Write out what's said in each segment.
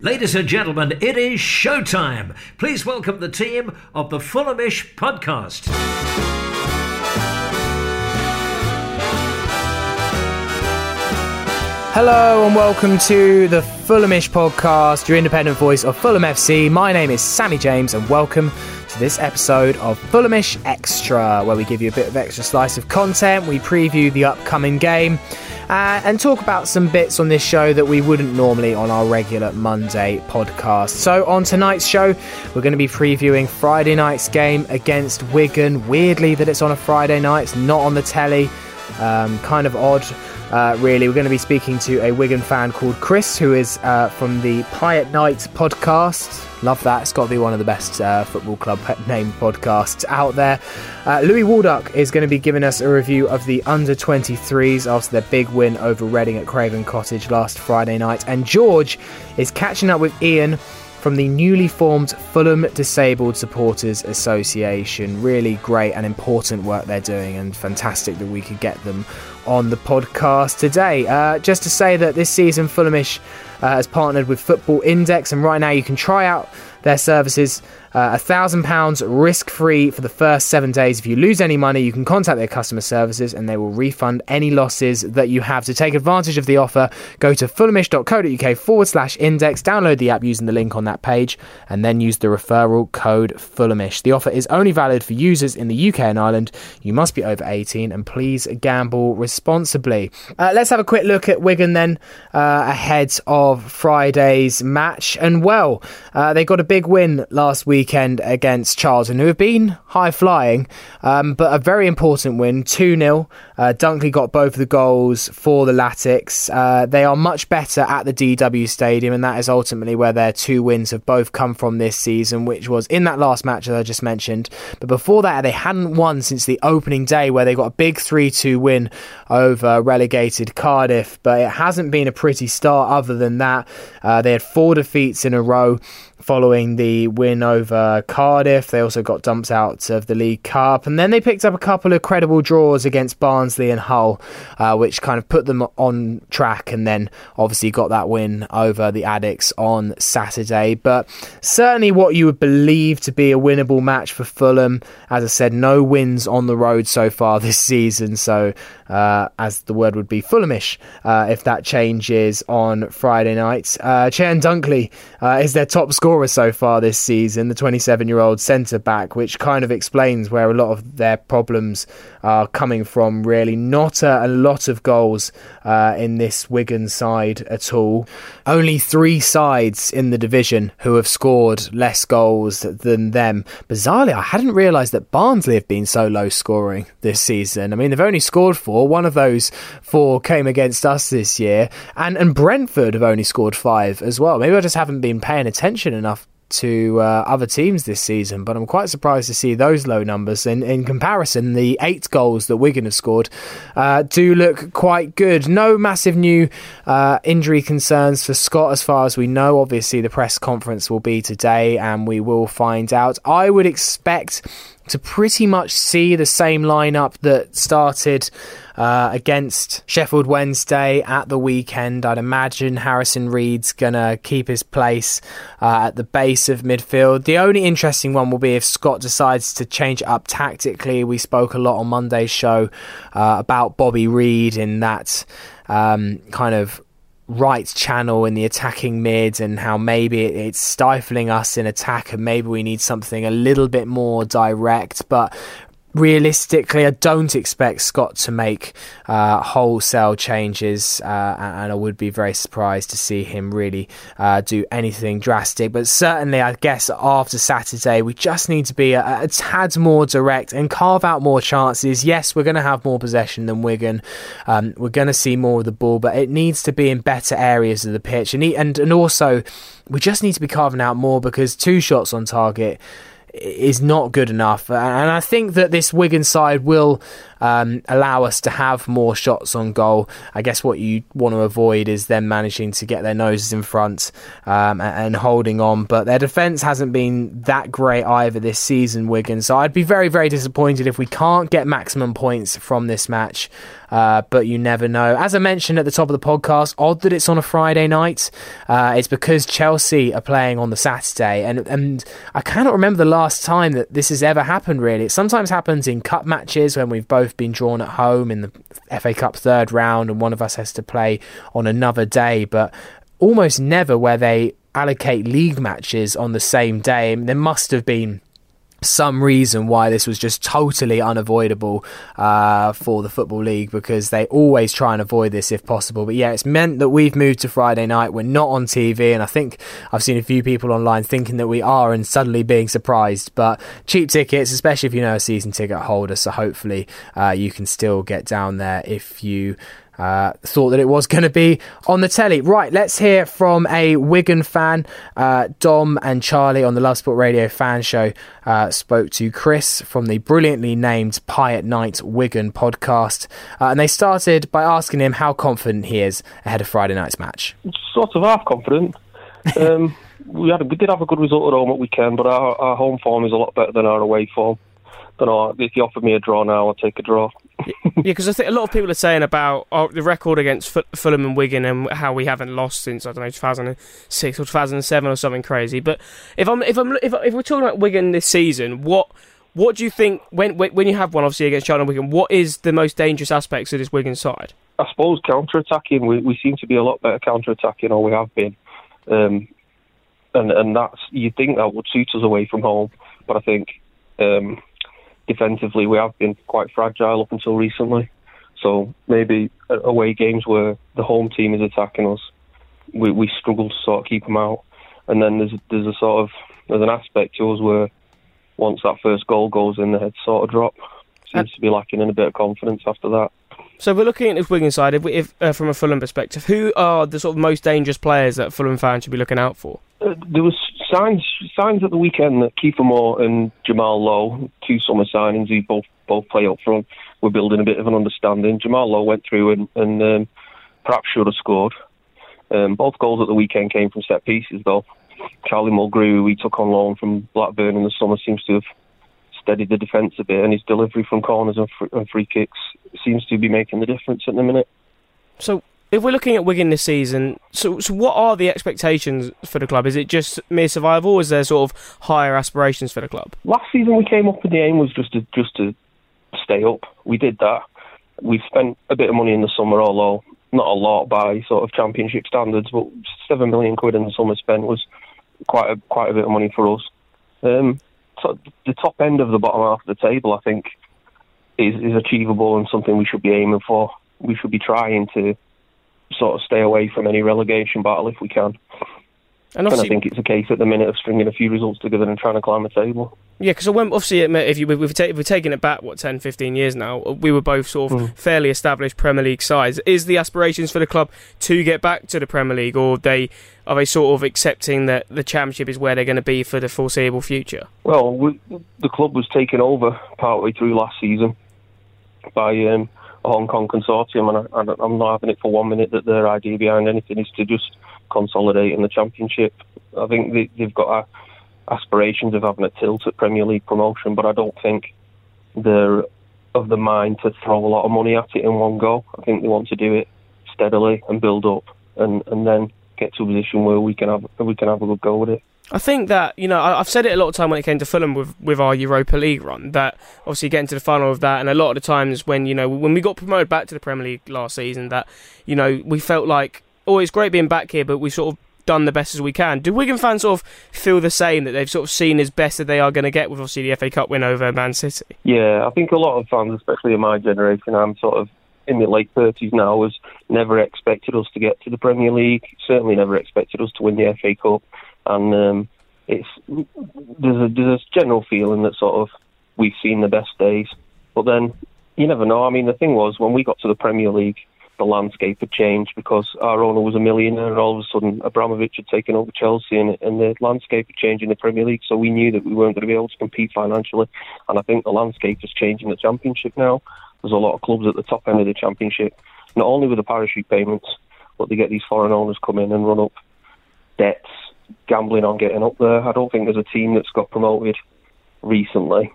Ladies and gentlemen, it is showtime. Please welcome the team of the Fulhamish podcast. Hello and welcome to the Fulhamish podcast, your independent voice of Fulham FC. My name is Sammy James and welcome to this episode of Fulhamish Extra, where we give you a bit of extra slice of content. We preview the upcoming game uh, and talk about some bits on this show that we wouldn't normally on our regular Monday podcast. So, on tonight's show, we're going to be previewing Friday night's game against Wigan. Weirdly, that it's on a Friday night, it's not on the telly. Um, kind of odd. Uh, really, we're going to be speaking to a Wigan fan called Chris, who is uh, from the Pie at Night podcast. Love that. It's got to be one of the best uh, football club name podcasts out there. Uh, Louis Waldock is going to be giving us a review of the under 23s after their big win over Reading at Craven Cottage last Friday night. And George is catching up with Iain from the newly formed Fulham Disabled Supporters Association. Really great and important work they're doing, and fantastic that we could get them on the podcast today. Uh, just to say that this season, Fulhamish has partnered with Football Index, and right now you can try out their services uh, a thousand pounds risk free for the first seven days. If you lose any money, you can contact their customer services and they will refund any losses that you have. To take advantage of the offer, go to fulhamish.co.uk forward slash index, download the app using the link on that page, and then use the referral code Fulhamish. The offer is only valid for users in the UK and Ireland. You must be over 18 and please gamble responsibly. Uh, let's have a quick look at Wigan then uh, ahead of Friday's match. And well, uh, they got a big win last weekend against Charlton, who have been high flying, um, but a very important win 2 0. Uh, Dunkley got both of the goals for the Latics. Uh, they are much better at the DW Stadium, and that is ultimately where their two wins have both come from this season, which was in that last match that I just mentioned. But before that, they hadn't won since the opening day, where they got a big 3 2 win over relegated Cardiff. But it hasn't been a pretty start other than that. Uh, they had four defeats in a row following the win over Cardiff. They also got dumped out of the League Cup. And then they picked up a couple of credible draws against Barnsley and Hull, uh, which kind of put them on track. And then obviously got that win over the Addicks on Saturday. But certainly what you would believe to be a winnable match for Fulham. As I said, no wins on the road so far this season. So, uh, as the word would be, Fulhamish, uh, if that changes on Friday night. Uh, Cheyenne Dunkley uh, is their top scorer scorer so far this season, the 27 year old centre back, which kind of explains where a lot of their problems are coming from, really. Not a, a lot of goals uh, in this Wigan side at all. Only three sides in the division who have scored less goals than them. Bizarrely, I hadn't realised that Barnsley have been so low scoring this season. I mean, they've only scored four. One of those four came against us this year. And, and Brentford have only scored five as well. Maybe I just haven't been paying attention enough to uh, other teams this season, but I'm quite surprised to see those low numbers. In, in comparison, the eight goals that Wigan have scored uh, do look quite good. No massive new uh, injury concerns for Scott, as far as we know. Obviously, the press conference will be today, and we will find out. I would expect to pretty much see the same lineup that started uh, against Sheffield Wednesday at the weekend. I'd imagine Harrison Reed's going to keep his place uh, at the base of midfield. The only interesting one will be if Scott decides to change up tactically. We spoke a lot on Monday's show uh, about Bobby Reid in that um, kind of right channel in the attacking mid and how maybe it's stifling us in attack and maybe we need something a little bit more direct. But realistically, I don't expect Scott to make uh, wholesale changes, uh, and I would be very surprised to see him really uh, do anything drastic. But certainly, I guess after Saturday, we just need to be a, a tad more direct and carve out more chances. Yes, we're going to have more possession than Wigan. Um, we're going to see more of the ball, but it needs to be in better areas of the pitch, and and and also we just need to be carving out more because two shots on target is not good enough. And I think that this Wigan side will um, allow us to have more shots on goal. I guess what you want to avoid is them managing to get their noses in front um, and, holding on. But their defence hasn't been that great either this season, Wigan. So I'd be very, very disappointed if we can't get maximum points from this match. Uh, but you never know. As I mentioned at the top of the podcast, odd that it's on a Friday night. Uh, it's because Chelsea are playing on the Saturday, and and I cannot remember the last time that this has ever happened. Really, it sometimes happens in cup matches when we've both been drawn at home in the FA Cup third round, and one of us has to play on another day, but almost never where they allocate league matches on the same day. There must have been some reason why this was just totally unavoidable uh, for the Football League because they always try and avoid this if possible. But yeah, it's meant that we've moved to Friday night. We're not on TV, and I think I've seen a few people online thinking that we are and suddenly being surprised. But cheap tickets, especially if you know a season ticket holder, so hopefully uh, you can still get down there if you uh, thought that it was going to be on the telly. Right, let's hear from a Wigan fan. Uh, Dom and Charlie on the Love Sport Radio fan show uh, spoke to Chris from the brilliantly named Pie at Night Wigan podcast. Uh, and they started by asking him how confident he is ahead of Friday night's match. Sort of half confident. Um, we, had a, we did have a good result at home at weekend, but our, our home form is a lot better than our away form. Don't know if you offered me a draw now, I'll take a draw yeah, because I think a lot of people are saying about oh, the record against Fulham and Wigan and how we haven't lost since I don't know 2006 or 2007 or something crazy. But if I'm if I'm if, if we're talking about Wigan this season, what what do you think when when you have one obviously against Charlton Wigan? What is the most dangerous aspects of this Wigan side? I suppose counter attacking. We we seem to be a lot better counter attacking, or we have been. Um, and and that's you think that would suit us away from home, but I think um, defensively we have been quite fragile up until recently. So maybe away games where the home team is attacking us, we, we struggle to sort of keep them out. And then there's there's a sort of there's an aspect to us where once that first goal goes in, the head sort of drop. Seems to be lacking in a bit of confidence after that. So we're looking at this Wigan side. If, if uh, from a Fulham perspective, who are the sort of most dangerous players that Fulham fans should be looking out for? Uh, there was signs signs at the weekend that Kiefer Moore and Jamal Lowe, two summer signings who both both play up front, were building a bit of an understanding. Jamal Lowe went through and, and um, perhaps should have scored. Um, both goals at the weekend came from set pieces, though. Charlie Mulgrew, who he took on loan from Blackburn in the summer, seems to have steadied the defence a bit, and his delivery from corners and, free, and free kicks seems to be making the difference at the minute. So, if we're looking at Wigan this season, so so what are the expectations for the club? Is it just mere survival, or is there sort of higher aspirations for the club? Last season we came up with the aim was just to just to stay up. We did that. We spent a bit of money in the summer, although not a lot by sort of championship standards, but seven million quid in the summer spent was quite a quite a bit of money for us. Um, so the top end of the bottom half of the table, I think, is is achievable and something we should be aiming for. We should be trying to sort of stay away from any relegation battle if we can. And, and I think it's a case at the minute of stringing a few results together and trying to climb a table. Yeah, because obviously, if you we've, ta- we've taken it back what 10, 15 years now, we were both sort of mm. fairly established Premier League sides. Is the aspirations for the club to get back to the Premier League, or they are they sort of accepting that the Championship is where they're going to be for the foreseeable future? Well, we, the club was taken over partway through last season by um, Hong Kong consortium, and I, am not having it for one minute that their idea behind anything is to just consolidate in the Championship. I think they, have got aspirations of having a tilt at Premier League promotion, but I don't think they're of the mind to throw a lot of money at it in one go. I think they want to do it steadily and build up, and, and then get to a position where we can have we can have a good go with it. I think that you know I've said it a lot of time when it came to Fulham with with our Europa League run that obviously getting to the final of that and a lot of the times when you know when we got promoted back to the Premier League last season that you know we felt like oh it's great being back here but we sort of done the best as we can. Do Wigan fans sort of feel the same that they've sort of seen as best that they are going to get with obviously the FA Cup win over Man City? Yeah, I think a lot of fans, especially in my generation, I'm sort of in the late 30s now, has never expected us to get to the Premier League. Certainly never expected us to win the FA Cup, and um, it's there's a there's a general feeling that sort of we've seen the best days, but then you never know. I mean, the thing was when we got to the Premier League, the landscape had changed because our owner was a millionaire, and all of a sudden Abramovich had taken over Chelsea, and, and the landscape had changed in the Premier League. So we knew that we weren't going to be able to compete financially, and I think the landscape is changing the Championship now. there's a lot of clubs at the top end of the championship, not only with the parachute payments, but they get these foreign owners come in and run up debts, gambling on getting up there. I don't think there's a team that's got promoted recently.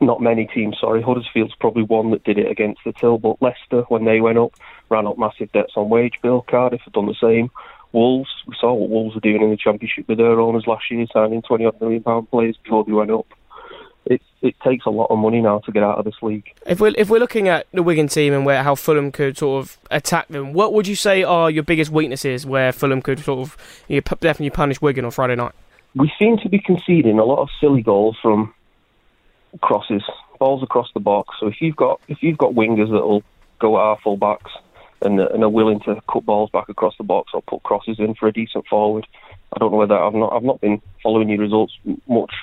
Not many teams, sorry. Huddersfield's probably one that did it against the Till, but Leicester, when they went up, ran up massive debts on wage bill. Cardiff have done the same. Wolves, we saw what Wolves were doing in the Championship with their owners last year, signing 20 odd million pound players before they went up. It, it takes a lot of money now to get out of this league. If we're if we're looking at the Wigan team and where how Fulham could sort of attack them, what would you say are your biggest weaknesses where Fulham could sort of you know, definitely punish Wigan on Friday night? We seem to be conceding a lot of silly goals from crosses, balls across the box. So if you've got if you've got wingers that'll go at our full backs and, and are willing to cut balls back across the box or put crosses in for a decent forward, I don't know whether I've not I've not been following your results much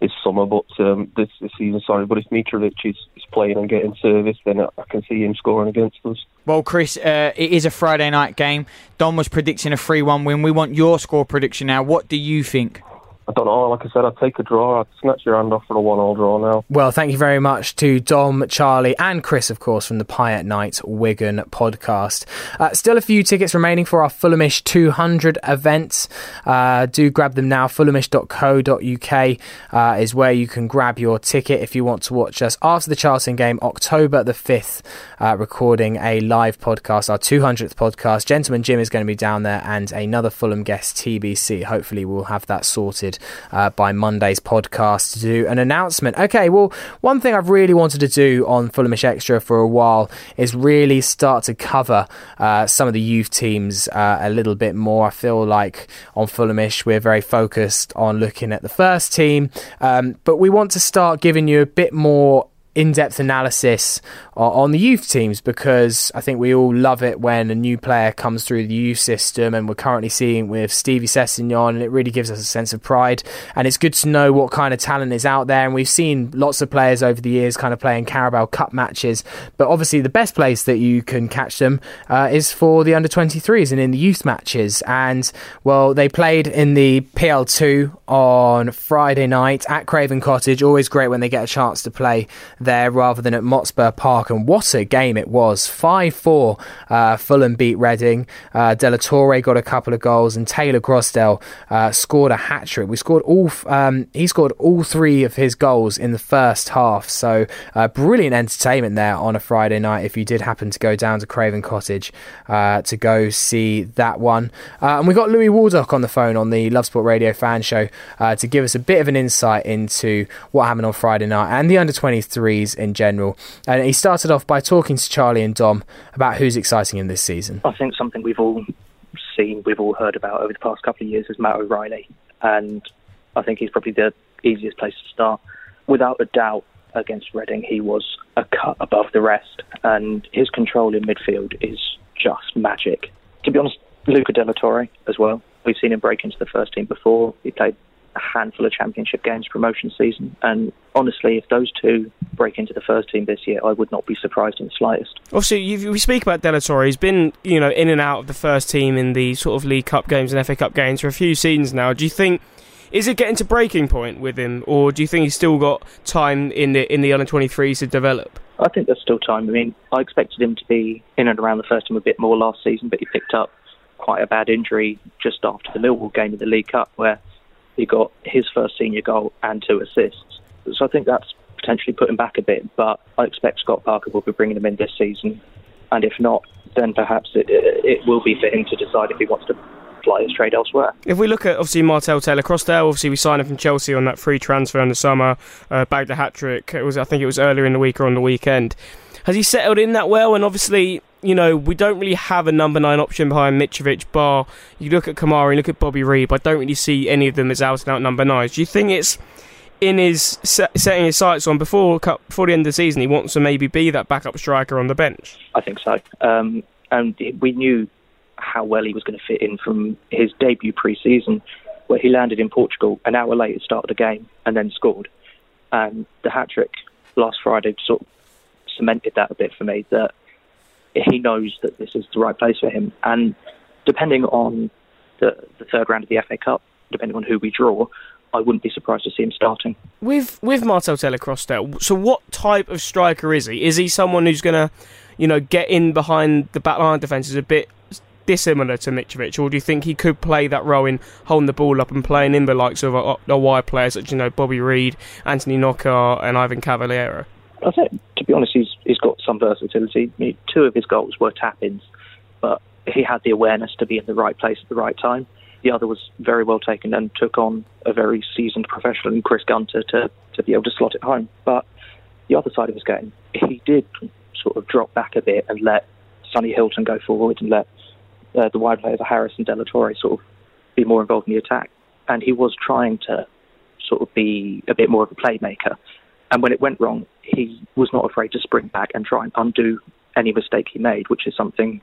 this summer, but um, this, this season, sorry. But if Mitrovic is, is playing and getting service, then I, I can see him scoring against us. Well, Chris, uh, it is a Friday night game. Don was predicting a 3 1 win. We want your score prediction now. What do you think? I don't know. Like I said, I'd take a draw. I'd snatch your hand off for a one-all draw now. Well, thank you very much to Dom, Charlie, and Chris, of course, from the Pie at Night Wigan podcast. Uh, still a few tickets remaining for our Fulhamish 200 events. Uh, do grab them now. Fulhamish.co.uk uh, is where you can grab your ticket if you want to watch us after the Charlton game, October the 5th, uh, recording a live podcast, our 200th podcast. Gentleman Jim is going to be down there, and another Fulham guest, TBC. Hopefully, we'll have that sorted uh, by Monday's podcast to do an announcement. Okay, well, one thing I've really wanted to do on Fulhamish Extra for a while is really start to cover uh, some of the youth teams uh, a little bit more. I feel like on Fulhamish we're very focused on looking at the first team, um, but we want to start giving you a bit more in-depth analysis on the youth teams because I think we all love it when a new player comes through the youth system and we're currently seeing with Stevie Sessegnon and it really gives us a sense of pride. And it's good to know what kind of talent is out there and we've seen lots of players over the years kind of playing Carabao Cup matches. But obviously the best place that you can catch them uh, is for the under 23s and in the youth matches. And well they played in the PL2 on Friday night at Craven Cottage. Always great when they get a chance to play there rather than at Motspur Park. And what a game it was! 5 4 uh, Fulham beat Reading. Uh, De La Torre got a couple of goals, and Taylor Crossdale uh, scored a hat trick. We scored all, um, he scored all three of his goals in the first half. So uh, brilliant entertainment there on a Friday night if you did happen to go down to Craven Cottage uh, to go see that one. Uh, and we got Louis Waldock on the phone on the Love Sport Radio fan show to give us a bit of an insight into what happened on Friday night and the under 23s in general. And he started off by talking to Charlie and Dom about who's exciting in this season. I think something we've all seen, we've all heard about over the past couple of years is Matt O'Riley, And I think he's probably the easiest place to start. Without a doubt, against Reading, he was a cut above the rest. And his control in midfield is just magic. To be honest, Luca De La Torre as well. We've seen him break into the first team before. He played a handful of championship games promotion season. And honestly, if those two break into the first team this year, I would not be surprised in the slightest. Obviously, you, we speak about De La He's been, you know, in and out of the first team in the sort of League Cup games and FA Cup games for a few seasons now. Do you think? Is it getting to breaking point with him, or do you think he's still got time in the in the under 23s to develop? I think there's still time. I mean, I expected him to be in and around the first team a bit more last season, but he picked up quite a bad injury just after the Millwall game in the League Cup, where he got his first senior goal and two assists. So I think that's potentially put him back a bit, but I expect Scott Parker will be bringing him in this season. And if not, then perhaps it, it will be for him to decide if he wants to fly his trade elsewhere. If we look at obviously Martell Taylor Crossdale, obviously we signed him from Chelsea on that free transfer in the summer, uh, bagged a hat trick. It was I think it was earlier in the week or on the weekend. Has he settled in that well? And obviously you know, we don't really have a number nine option behind Mitrovic, bar. You look at Kamara, you look at Bobby but I don't really see any of them as out and out number nines. Do you think it's in his setting his sights on before before the end of the season, he wants to maybe be that backup striker on the bench? I think so. Um, and we knew how well he was going to fit in from his debut pre-season, where he landed in Portugal an hour later, started a game, and then scored. And the hat trick last Friday sort of cemented that a bit for me. That he knows that this is the right place for him. And depending on the, the third round of the FA Cup, depending on who we draw, I wouldn't be surprised to see him starting. With with Martell Taylor-Crossdale, so what type of striker is he? Is he someone who's going to, you know, get in behind the back line defence is a bit dissimilar to Mitrovic, or do you think he could play that role in holding the ball up and playing in the likes of a, a wide players such you know Bobby Reid, Anthony Knockaert, and Ivan Cavaleiro? I think, to be honest, he's he's got some versatility. I mean, two of his goals were tap-ins, but he had the awareness to be in the right place at the right time. The other was very well taken and took on a very seasoned professional in Chris Gunter to, to be able to slot it home. But the other side of his game, he did sort of drop back a bit and let Sonny Hilton go forward and let uh, the wide player Harris and De La Torre sort of be more involved in the attack. And he was trying to sort of be a bit more of a playmaker. And when it went wrong, he was not afraid to spring back and try and undo any mistake he made, which is something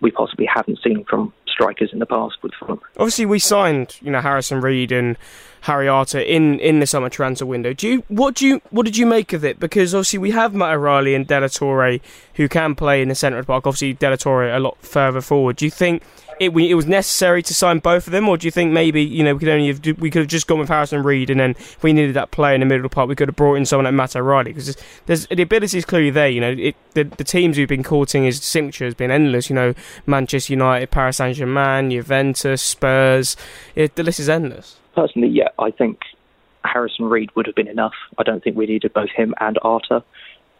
we possibly haven't seen from strikers in the past with Fulham. Obviously, we signed you know Harrison Reed and Harry Arter in, in the summer transfer window. Do you what do you what did you make of it? Because obviously we have Matt O'Riley and De La Torre who can play in the centre of the park. Obviously De La Torre a lot further forward. Do you think it, we, it was necessary to sign both of them, or do you think maybe you know we could only have, we could have just gone with Harrison Reed, and then if we needed that player in the middle of the park, we could have brought in someone like Matt O'Riley because there's, the ability is clearly there. You know, it, the, the teams we've been courting his signature has been endless. You know, Manchester United, Paris Saint Germain, Juventus, Spurs. It, the list is endless. Personally, yeah, I think Harrison Reed would have been enough. I don't think we needed both him and Arter.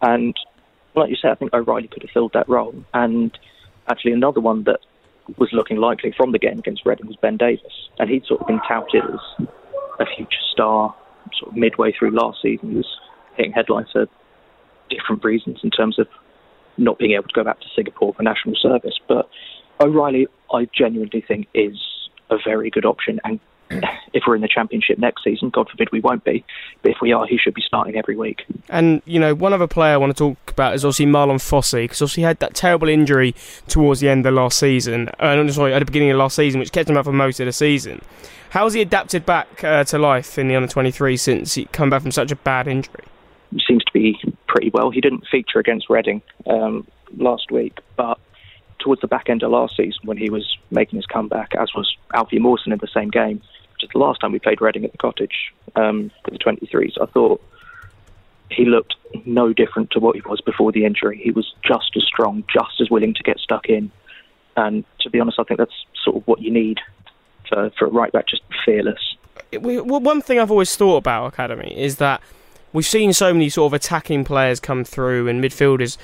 And like you said, I think O'Riley could have filled that role. And actually, another one that was looking likely from the game against Reading was Ben Davis. and he'd sort of been touted as a future star sort of midway through last season. He was hitting headlines for different reasons in terms of not being able to go back to Singapore for national service. But O'Riley, I genuinely think, is a very good option and if we're in the championship next season, God forbid we won't be, but if we are, he should be starting every week. And you know, one other player I want to talk about is obviously Marlon Fossey because obviously he had that terrible injury towards the end of last season, uh, sorry, at the beginning of last season, which kept him out for most of the season. How has he adapted back uh, to life in the under 23 since he come back from such a bad injury? Seems to be pretty well. He didn't feature against Reading um, last week, but towards the back end of last season when he was making his comeback, as was Alfie Mawson in the same game, the last time we played Reading at the Cottage um, for the 23s, I thought he looked no different to what he was before the injury. He was just as strong, just as willing to get stuck in. And to be honest, I think that's sort of what you need for, for a right back, just fearless. One thing I've always thought about Academy is that we've seen so many sort of attacking players come through and midfielders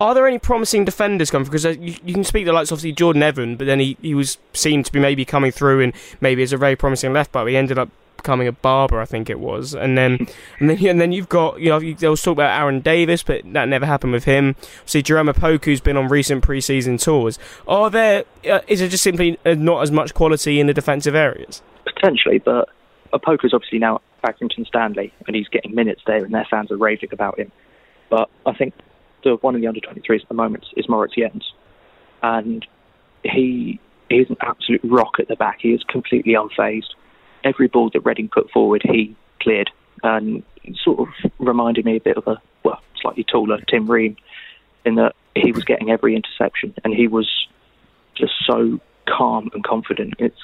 are there any promising defenders coming? Because uh, you, you, can speak the likes obviously Jordan Evan, but then he, he was seen to be maybe coming through and maybe as a very promising left back. He ended up becoming a barber, I think it was, and then and then and then you've got you know there was talk about Aaron Davis, but that never happened with him. See Jerome Opoku's been on recent preseason tours. Are there uh, is it just simply uh, not as much quality in the defensive areas? Potentially, but Uh, Opoku's obviously now at Accrington Stanley, and he's getting minutes there, and their fans are raving about him. But I think the one in the under 23s at the moment is Moritz Jenz. And he is an absolute rock at the back. He is completely unfazed. Every ball that Reading put forward, he cleared. And sort of reminded me a bit of a, well, slightly taller Tim Ream in that he was getting every interception and he was just so calm and confident. It's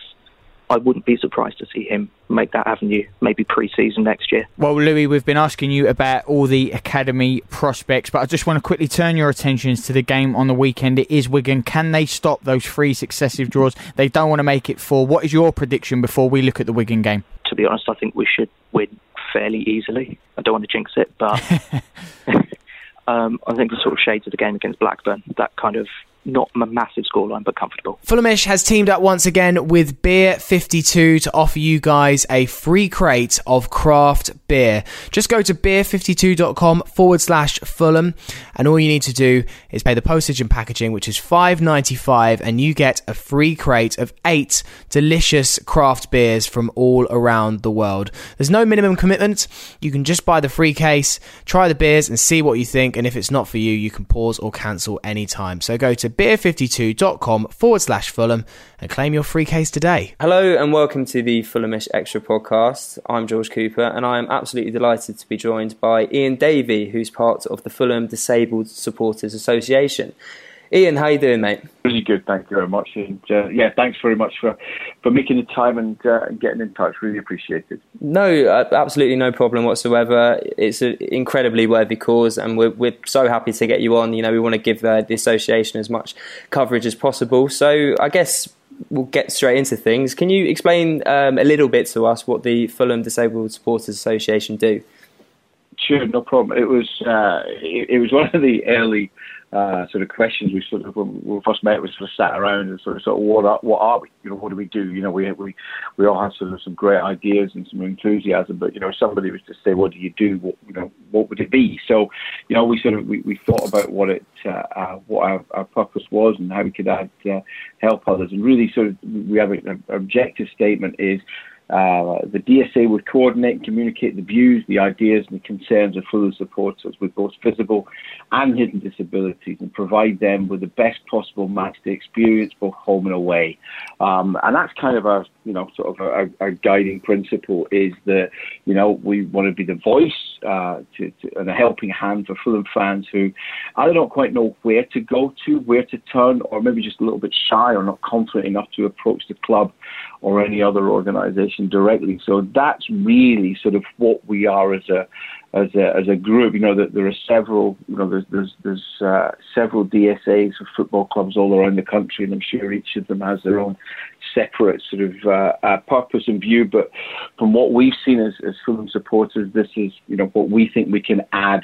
I wouldn't be surprised to see him make that avenue maybe pre-season next year. Well, Louis, we've been asking you about all the academy prospects, but I just want to quickly turn your attentions to the game on the weekend. It is Wigan. Can they stop those three successive draws? They don't want to make it four. What is your prediction before we look at the Wigan game? To be honest, I think we should win fairly easily. I don't want to jinx it, but um, I think the sort of shades of the game against Blackburn, that kind of not a massive scoreline, but comfortable. Fulhamish has teamed up once again with Beer 52 to offer you guys a free crate of craft beer. Just go to beer52.com forward slash Fulham, and all you need to do is pay the postage and packaging, which is five ninety five, and you get a free crate of eight delicious craft beers from all around the world. There's no minimum commitment. You can just buy the free case, try the beers, and see what you think. And if it's not for you, you can pause or cancel anytime. So go to beer52.com forward slash Fulham and claim your free case today. Hello and welcome to the Fulhamish Extra podcast. I'm George Cooper and I am absolutely delighted to be joined by Iain Davey, who's part of the Fulham Disabled Supporters Association. Iain, how you doing, mate? Really good, thank you very much. And uh, yeah, thanks very much for, for making the time and, uh, getting in touch. Really appreciate it. No, uh, absolutely no problem whatsoever. It's an incredibly worthy cause, and we're, we're so happy to get you on. You know, we want to give uh, the association as much coverage as possible. So I guess we'll get straight into things. Can you explain um, a little bit to us what the Fulham Disabled Supporters Association do? Sure, no problem. It was uh, it, it, was one of the early uh, sort of questions we sort of when we first met. We sort of sat around and sort of sort of what are, what are we? You know, what do we do? You know, we we we all had sort of some great ideas and some enthusiasm, but you know, somebody was to say, what do you do? What you know, what would it be? So, you know, we sort of we, we thought about what it uh, uh, what our, our purpose was and how we could add uh, help others, and really sort of we have an objective statement is uh, the DSA would coordinate and communicate the views, the ideas, and the concerns of Fulham supporters with both visible and hidden disabilities and provide them with the best possible match day experience both home and away. Um, and that's kind of our, you know, sort of our, our, guiding principle is that, you know, we want to be the voice uh, to, to, and a helping hand for Fulham fans who either don't quite know where to go to, where to turn, or maybe just a little bit shy or not confident enough to approach the club or any other organisation directly. So that's really sort of what we are as a as a as a group. You know that there are several you know there's there's, there's uh, several DSAs of football clubs all around the country, and I'm sure each of them has their own separate sort of uh, uh, purpose and view. But from what we've seen as as Fulham supporters, this is you know what we think we can add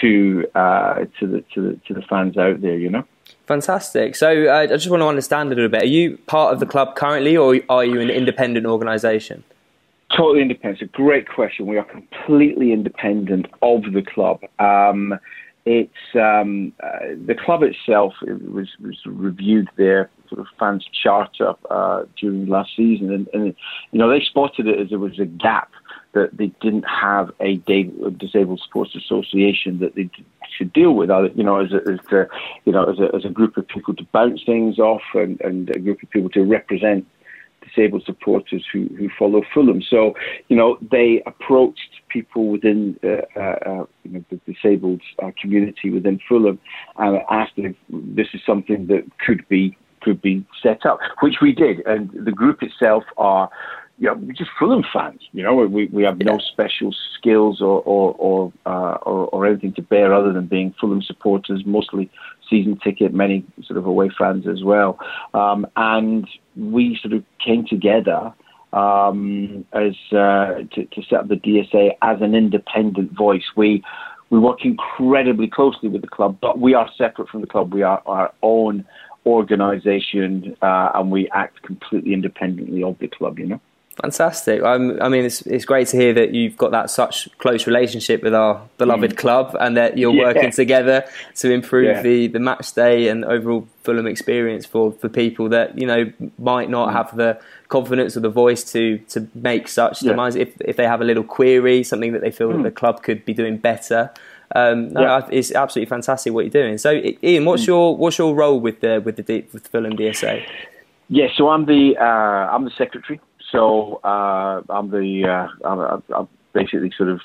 to uh, to the to the to the fans out there. You know. Fantastic. So uh, I just want to understand a little bit. Are you part of the club currently, or are you an independent organisation? Totally independent. It's a great question. We are completely independent of the club. Um, it's um, uh, the club itself it was, was reviewed their sort of fans charter uh, during last season, and, and you know they spotted it as there was a gap that they didn't have a disabled sports association that they should deal with, you know, as a, as a you know, as a, as a group of people to bounce things off and, and a group of people to represent disabled supporters who, who follow Fulham. So, you know, they approached people within uh, uh, uh you know, the disabled uh, community within Fulham and asked if this is something that could be could be set up, which we did. And the group itself are you know, we're just Fulham fans. You know, we we have no special skills or or or, uh, or, or anything to bear other than being Fulham supporters, mostly season ticket, many sort of away fans as well. Um, and we sort of came together um, as uh, to, to set up the DSA as an independent voice. We we work incredibly closely with the club, but we are separate from the club. We are our own organisation, uh, and we act completely independently of the club. You know. Fantastic. Um, I mean, it's it's great to hear that you've got that such close relationship with our beloved mm. club, and that you're yeah. working together to improve yeah. the, the match day and overall Fulham experience for, for people that you know might not mm. have the confidence or the voice to to make such yeah. demands. If if they have a little query, something that they feel mm. that the club could be doing better. Um, no, it's absolutely fantastic what you're doing. So, Iain, what's mm. your what's your role with the with the with Fulham DSA? Yeah, so I'm the uh, I'm the secretary so uh, I'm the uh, I'm, I'm, basically sort of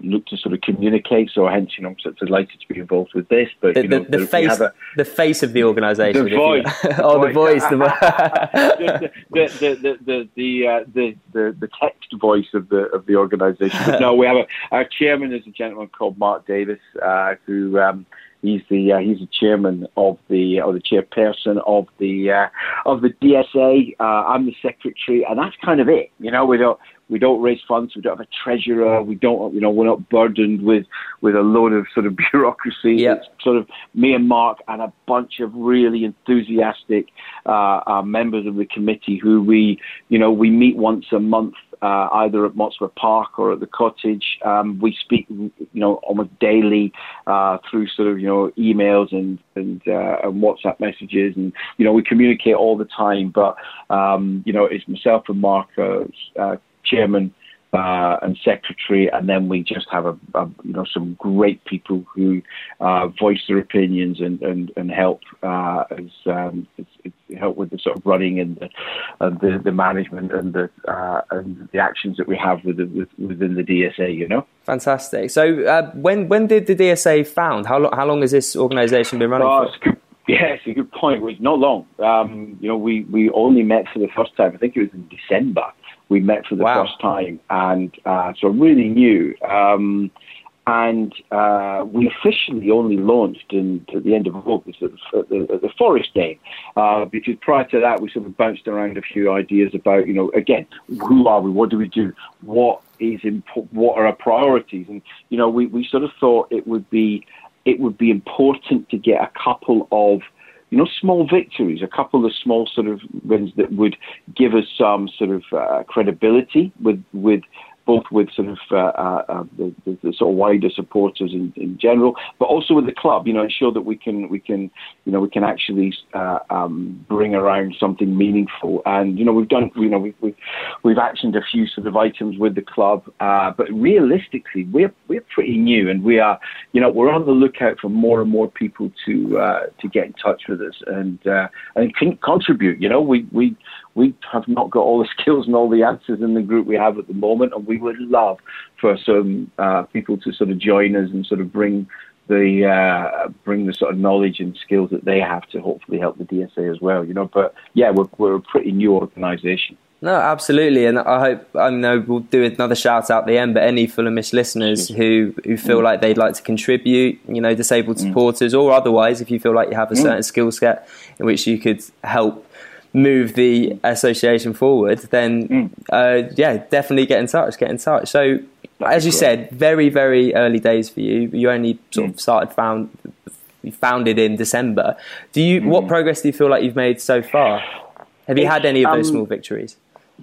look to sort of communicate. So hence, you know, I'm sort of delighted to be involved with this. But the, you know, the, the face, a, the face of the organisation, the voice, oh, the voice, the, the, the, the, the, the, uh, the, the, the text voice of the of the organisation. No, we have a our chairman is a gentleman called Mark Davis, uh, who. Um, He's the uh, he's the chairman of the or the chairperson of the uh, of the DSA. Uh, I'm the secretary, and that's kind of it. You know, we don't we don't raise funds. We don't have a treasurer. We don't you know we're not burdened with with a load of sort of bureaucracy. Yep. It's sort of me and Mark and a bunch of really enthusiastic uh, uh, members of the committee who we you know we meet once a month uh, either at Motspur Park or at the cottage. Um, we speak, you know, almost daily uh, through sort of, you know, emails and and, uh, and WhatsApp messages, and you know, we communicate all the time. But um, you know, it's myself and Mark, uh, uh, chairman uh, and secretary, and then we just have a, a you know some great people who uh, voice their opinions and and, and help uh, as, um, as, help with the sort of running and the and the, the management and the uh, and the actions that we have with the, with, within the DSA. You know. Fantastic. So uh, when when did the DSA found? How long how long has this organisation been running oh, for? It's a good point. It was not long. Um, you know, we, we only met for the first time. I think it was in December. We met for the wow. first time, and uh, so really new. Um, and uh, we officially only launched in, at the end of August at the, at the Forest Day, uh, because prior to that we sort of bounced around a few ideas about, you know, again, who are we, what do we do, what is impo- what are our priorities, and you know, we, we sort of thought it would be it would be important to get a couple of you know, small victories, a couple of small sort of wins that would give us some sort of uh, credibility with with both with sort of uh, uh, uh, the, the, the, sort of wider supporters in, in general, but also with the club. You know, ensure that we can we can you know we can actually uh, um, bring around something meaningful. And you know, we've done you know we've we've, we've actioned a few sort of items with the club, uh, but realistically, we're we're pretty new, and we are you know we're on the lookout for more and more people to uh, to get in touch with us and and contribute. You know, we we we have not got all the skills and all the answers in the group we have at the moment, and we would love for some uh, people to sort of join us and sort of bring the uh, bring the sort of knowledge and skills that they have to hopefully help the DSA as well. You know, but yeah, we're we're a pretty new organisation. No, absolutely, and I hope I know we'll do another shout out at the end. But any Fulhamish listeners who who feel mm. like they'd like to contribute, you know, disabled mm. supporters or otherwise, if you feel like you have a mm. certain mm. skill set in which you could help move the association forward, then mm. uh, yeah, definitely get in touch. Get in touch. So, That's as you great. said, very very early days for you. You only sort mm. of started found founded in December. Do you? Mm. What progress do you feel like you've made so far? Have you had any of those um, small victories?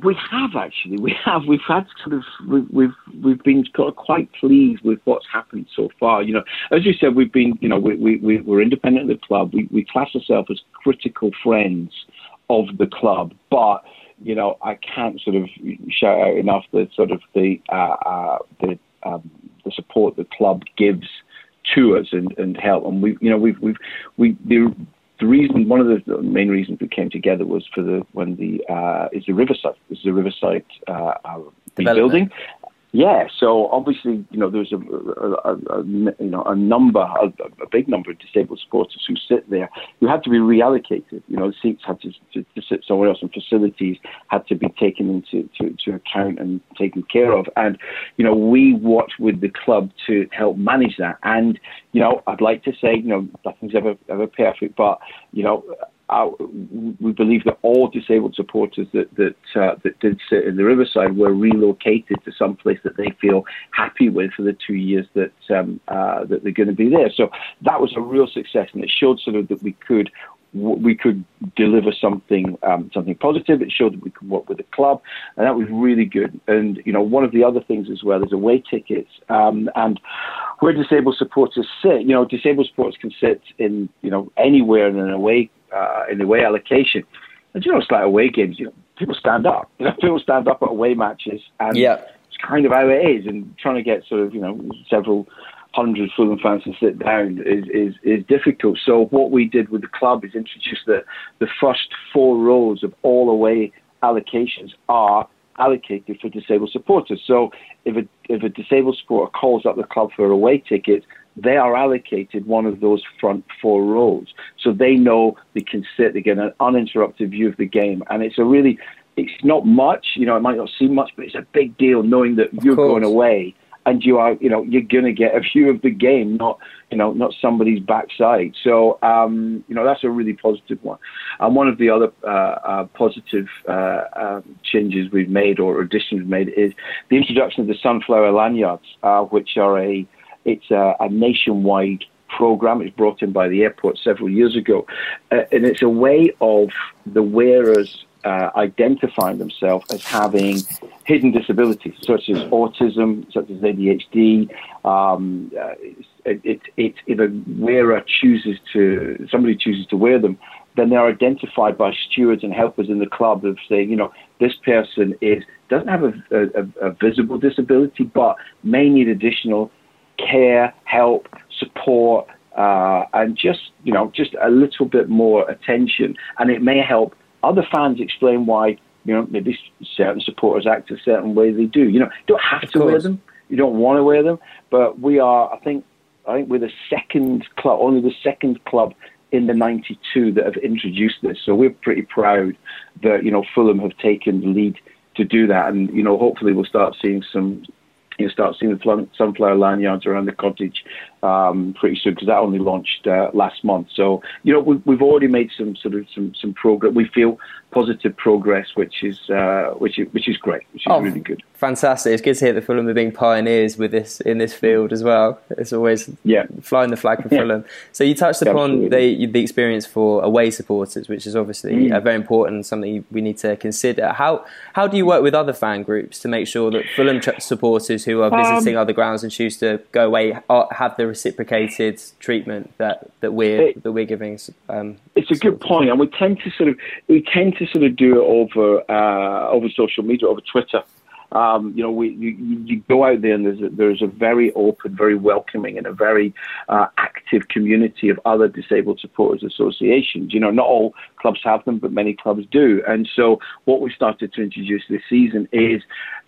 We have actually. We have. We've had sort of. We've we've, we've been quite pleased with what's happened so far. You know, as you said, we've been. You know, we we we're independent of the club. We we class ourselves as critical friends of the club, but you know, I can't sort of shout out enough the sort of the uh, uh, the um, the support the club gives to us and, and help. And we, you know, we've we've we the the reason one of the main reasons we came together was for the when the uh, is the Riverside. Is the Riverside uh, uh rebuilding, yeah, so obviously, you know, there's a, a, a, you know a number, a, a, big number of disabled supporters who sit there who had to be reallocated. You know, seats had to, to, to sit somewhere else, and facilities had to be taken into to, to account and taken care of. And you know, we watch with the club to help manage that. And you know, I'd like to say, you know, nothing's ever ever perfect, but you know, uh, we believe that all disabled supporters that that uh, that did sit in the Riverside were relocated to some place that they feel happy with for the two years that um, uh, that they're going to be there. So that was a real success, and it showed sort of that we could we could deliver something um, something positive. It showed that we could work with the club, and that was really good. And you know, one of the other things as well is away tickets, um, and where disabled supporters sit. You know, disabled supporters can sit in you know anywhere in an away uh, in the away allocation. And you know, it's like away games. You know, people stand up. You know, people stand up at away matches, and yeah. it's kind of how it is. And trying to get sort of you know several hundred Fulham fans to sit down is, is, is difficult. So what we did with the club is introduce the the first four rows of all away allocations are allocated for disabled supporters. So if a if a disabled supporter calls up the club for an away tickets, they are allocated one of those front four rows. So they know they can sit, they get an uninterrupted view of the game. And it's a really, it's not much, you know, it might not seem much, but it's a big deal knowing that you're going away and you are, you know, you're going to get a view of the game, not, you know, not somebody's backside. So, um, you know, that's a really positive one. And one of the other uh, uh, positive uh, um, changes we've made or additions we've made is the introduction of the sunflower lanyards, uh, which are a it's a, a nationwide program. It's brought in by the airport several years ago, uh, and it's a way of the wearers uh, identifying themselves as having hidden disabilities, such as autism, such as ADHD. Um, uh, it, it, it, if a wearer chooses to, somebody chooses to wear them, then they're identified by stewards and helpers in the club of saying, you know, this person is doesn't have a, a, a visible disability, but may need additional care, help, support, uh, and just you know just a little bit more attention, and it may help other fans explain why you know maybe certain supporters act a certain way they do. You know, you don't have to wear them, you don't want to wear them, but we are. I think I think we're the second club, only the second club in the 92 that have introduced this. So we're pretty proud that, you know, Fulham have taken the lead to do that. And, you know, hopefully we'll start seeing some you start seeing the sunflower lanyards around the cottage um, pretty soon because that only launched uh, last month. So you know we, have already made some sort of some some progress. We feel positive progress, which is uh, which is which is great, which is oh, really good. Fantastic! It's good to hear that Fulham are being pioneers with this in this field as well. It's always yeah flying the flag for yeah. Fulham. So you touched upon the the experience for away supporters, which is obviously mm. very important and something we need to consider. How how do you work with other fan groups to make sure that Fulham supporters who are visiting um, other grounds and choose to go away have the reciprocated treatment that, that we're it, that we're giving. Um, it's a good point, and we tend to sort of we tend to sort of do it over uh, over social media, over Twitter. Um, you know, we, you, you, go out there and there's a, there's a very open, very welcoming, and a very uh, active community of other disabled supporters associations. You know, not all clubs have them, but many clubs do. And so, what we started to introduce this season is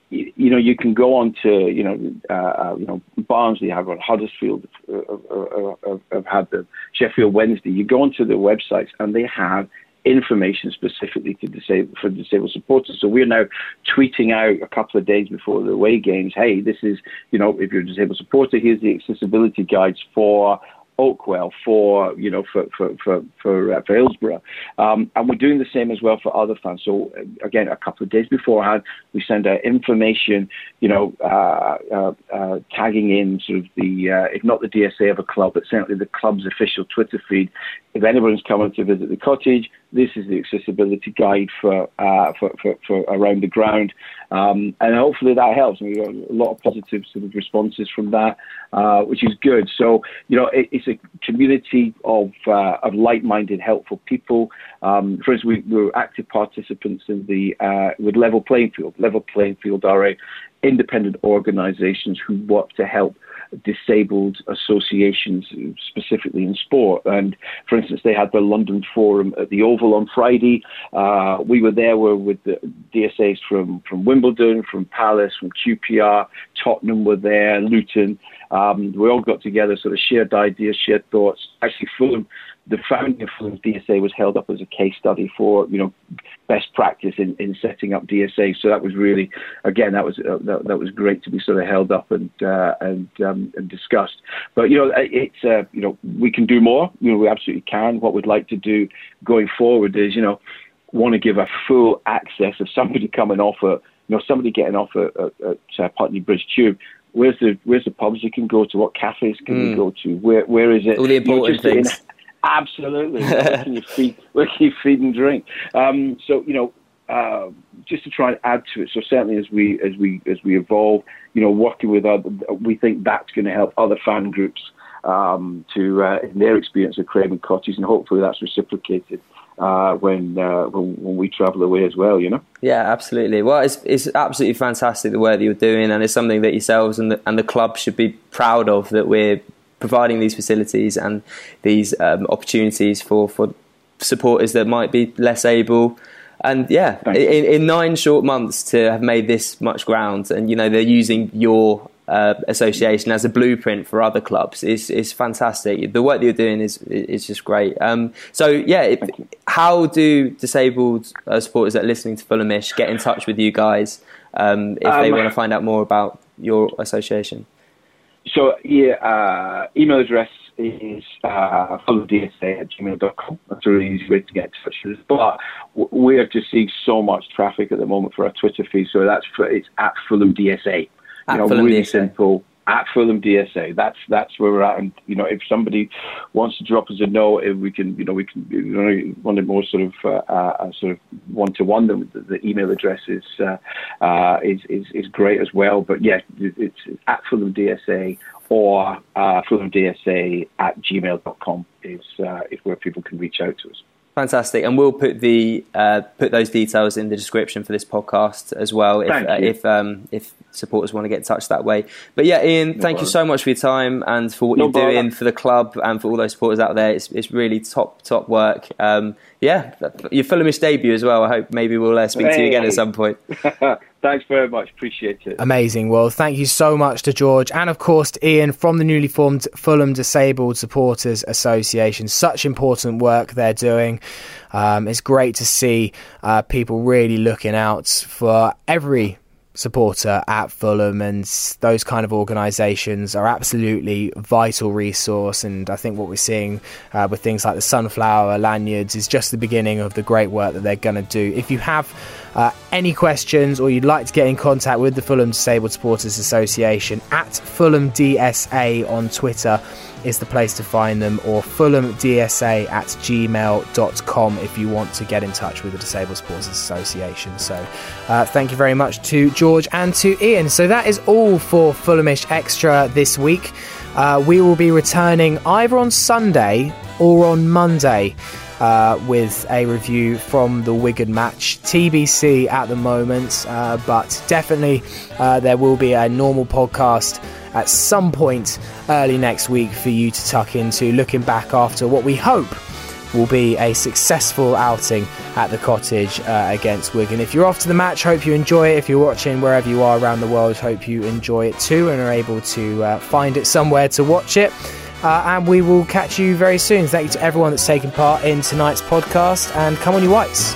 you, know, you can go on to, you know, uh, uh you know, Barnsley have got Huddersfield uh, uh, have had the Sheffield Wednesday. You go onto their websites and they have information specifically to disable, for disabled supporters. So we're now tweeting out a couple of days before the away games, hey, this is, you know, if you're a disabled supporter, here's the accessibility guides for Oakwell, for you know for for for for, uh, for Hillsborough, um, and we're doing the same as well for other fans. So uh, again, a couple of days beforehand, we send out information, you know, uh, uh, uh tagging in sort of the uh, if not the DSA of a club, but certainly the club's official Twitter feed. If anyone's coming to visit the cottage, this is the accessibility guide for for, for, for around the ground. Um, and hopefully that helps. We got a lot of positive sort of responses from that, uh, which is good. So you know, it, it's a community of uh, of like-minded, helpful people. Um, for instance, we, were active participants in the uh, with Level Playing Field. Level Playing Field are a independent organisations who work to help disabled associations, specifically in sport. And for instance, they had the London Forum at the Oval on Friday. Uh, we were there with the DSAs from, from Wimbledon, from Palace, from QPR, Tottenham were there, Luton. Um, we all got together, sort of shared ideas, shared thoughts. Actually, Fulham the founding of Fulham's DSA was held up as a case study for you know best practice in, in setting up DSA. So that was really again that was uh, that, that, was great to be sort of held up and uh, and um, and discussed. But you know it's uh, you know we can do more. You know we absolutely can. What we'd like to do going forward is you know want to give a full access of somebody coming off a you know somebody getting off at, at, at Putney Bridge Tube where's the where's the pubs you can go to? What cafes can mm. you go to? Where where is it? All the important things. Absolutely. where can you feed? Where can you feed and drink? Um, so you know, uh, just to try and add to it. So certainly as we as we as we evolve, you know, working with other, we think that's going to help other fan groups um, to uh, in their experience of Craven Cottage, and hopefully that's reciprocated. Uh, when, uh, when, when we travel away as well, you know. Yeah, absolutely. Well, it's it's absolutely fantastic the work that you're doing, and it's something that yourselves and the, and the club should be proud of that we're providing these facilities and these um, opportunities for, for supporters that might be less able. And yeah, in, in, nine short months to have made this much ground, and you know they're using your uh, association as a blueprint for other clubs is is fantastic. The work that you're doing is is just great. Um, so yeah, it, how do disabled uh, supporters that are listening to Fulhamish get in touch with you guys um, if um, they want to find out more about your association? So yeah, uh, email address is uh, at gmail.com. That's a really easy way to get in touch with us. But we are just seeing so much traffic at the moment for our Twitter feed. So that's for, it's at Fulham DSA. At you know, Fulham really DSA. simple at Fulham DSA. That's that's where we're at. And you know, if somebody wants to drop us a note, if we can, you know, we can. You know, wanted more sort of uh, uh, sort of one to one. The, email address is, uh, uh, is is is great as well. But yeah, it's, it's at Fulham DSA or uh, fulhamdsa at gmail.com is uh, is where people can reach out to us. Fantastic, and we'll put the uh, put those details in the description for this podcast as well. If uh, if um, if supporters want to get in touch that way. But yeah, Iain, no thank you so much for your time and for what no you're doing for the club and for all those supporters out there. It's it's really top top work. Um, yeah, your Fulhamish debut as well. I hope maybe we'll uh, speak hey. to you again at some point. Thanks very much. Appreciate it. Amazing. Well, thank you so much to George and, of course, to Iain from the newly formed Fulham Disabled Supporters Association. Such important work they're doing. Um, it's great to see uh, people really looking out for every supporter at Fulham and those kind of organisations are absolutely vital resource and I think what we're seeing uh, with things like the sunflower lanyards is just the beginning of the great work that they're going to do. If you have uh, any questions or you'd like to get in contact with the Fulham Disabled Supporters Association at Fulham DSA on Twitter is the place to find them, or fulhamdsa at gmail.com if you want to get in touch with the Disabled Supporters Association. So, uh, thank you very much to George and to Iain. So, that is all for Fulhamish Extra this week. Uh, we will be returning either on Sunday or on Monday. Uh, with a review from the Wigan match. TBC at the moment, uh, but definitely uh, there will be a normal podcast at some point early next week for you to tuck into, looking back after what we hope will be a successful outing at the cottage uh, against Wigan. If you're off to the match, hope you enjoy it. If you're watching wherever you are around the world, hope you enjoy it too and are able to uh, find it somewhere to watch it. Uh, and we will catch you very soon. Thank you to everyone that's taken part in tonight's podcast and come on, you whites.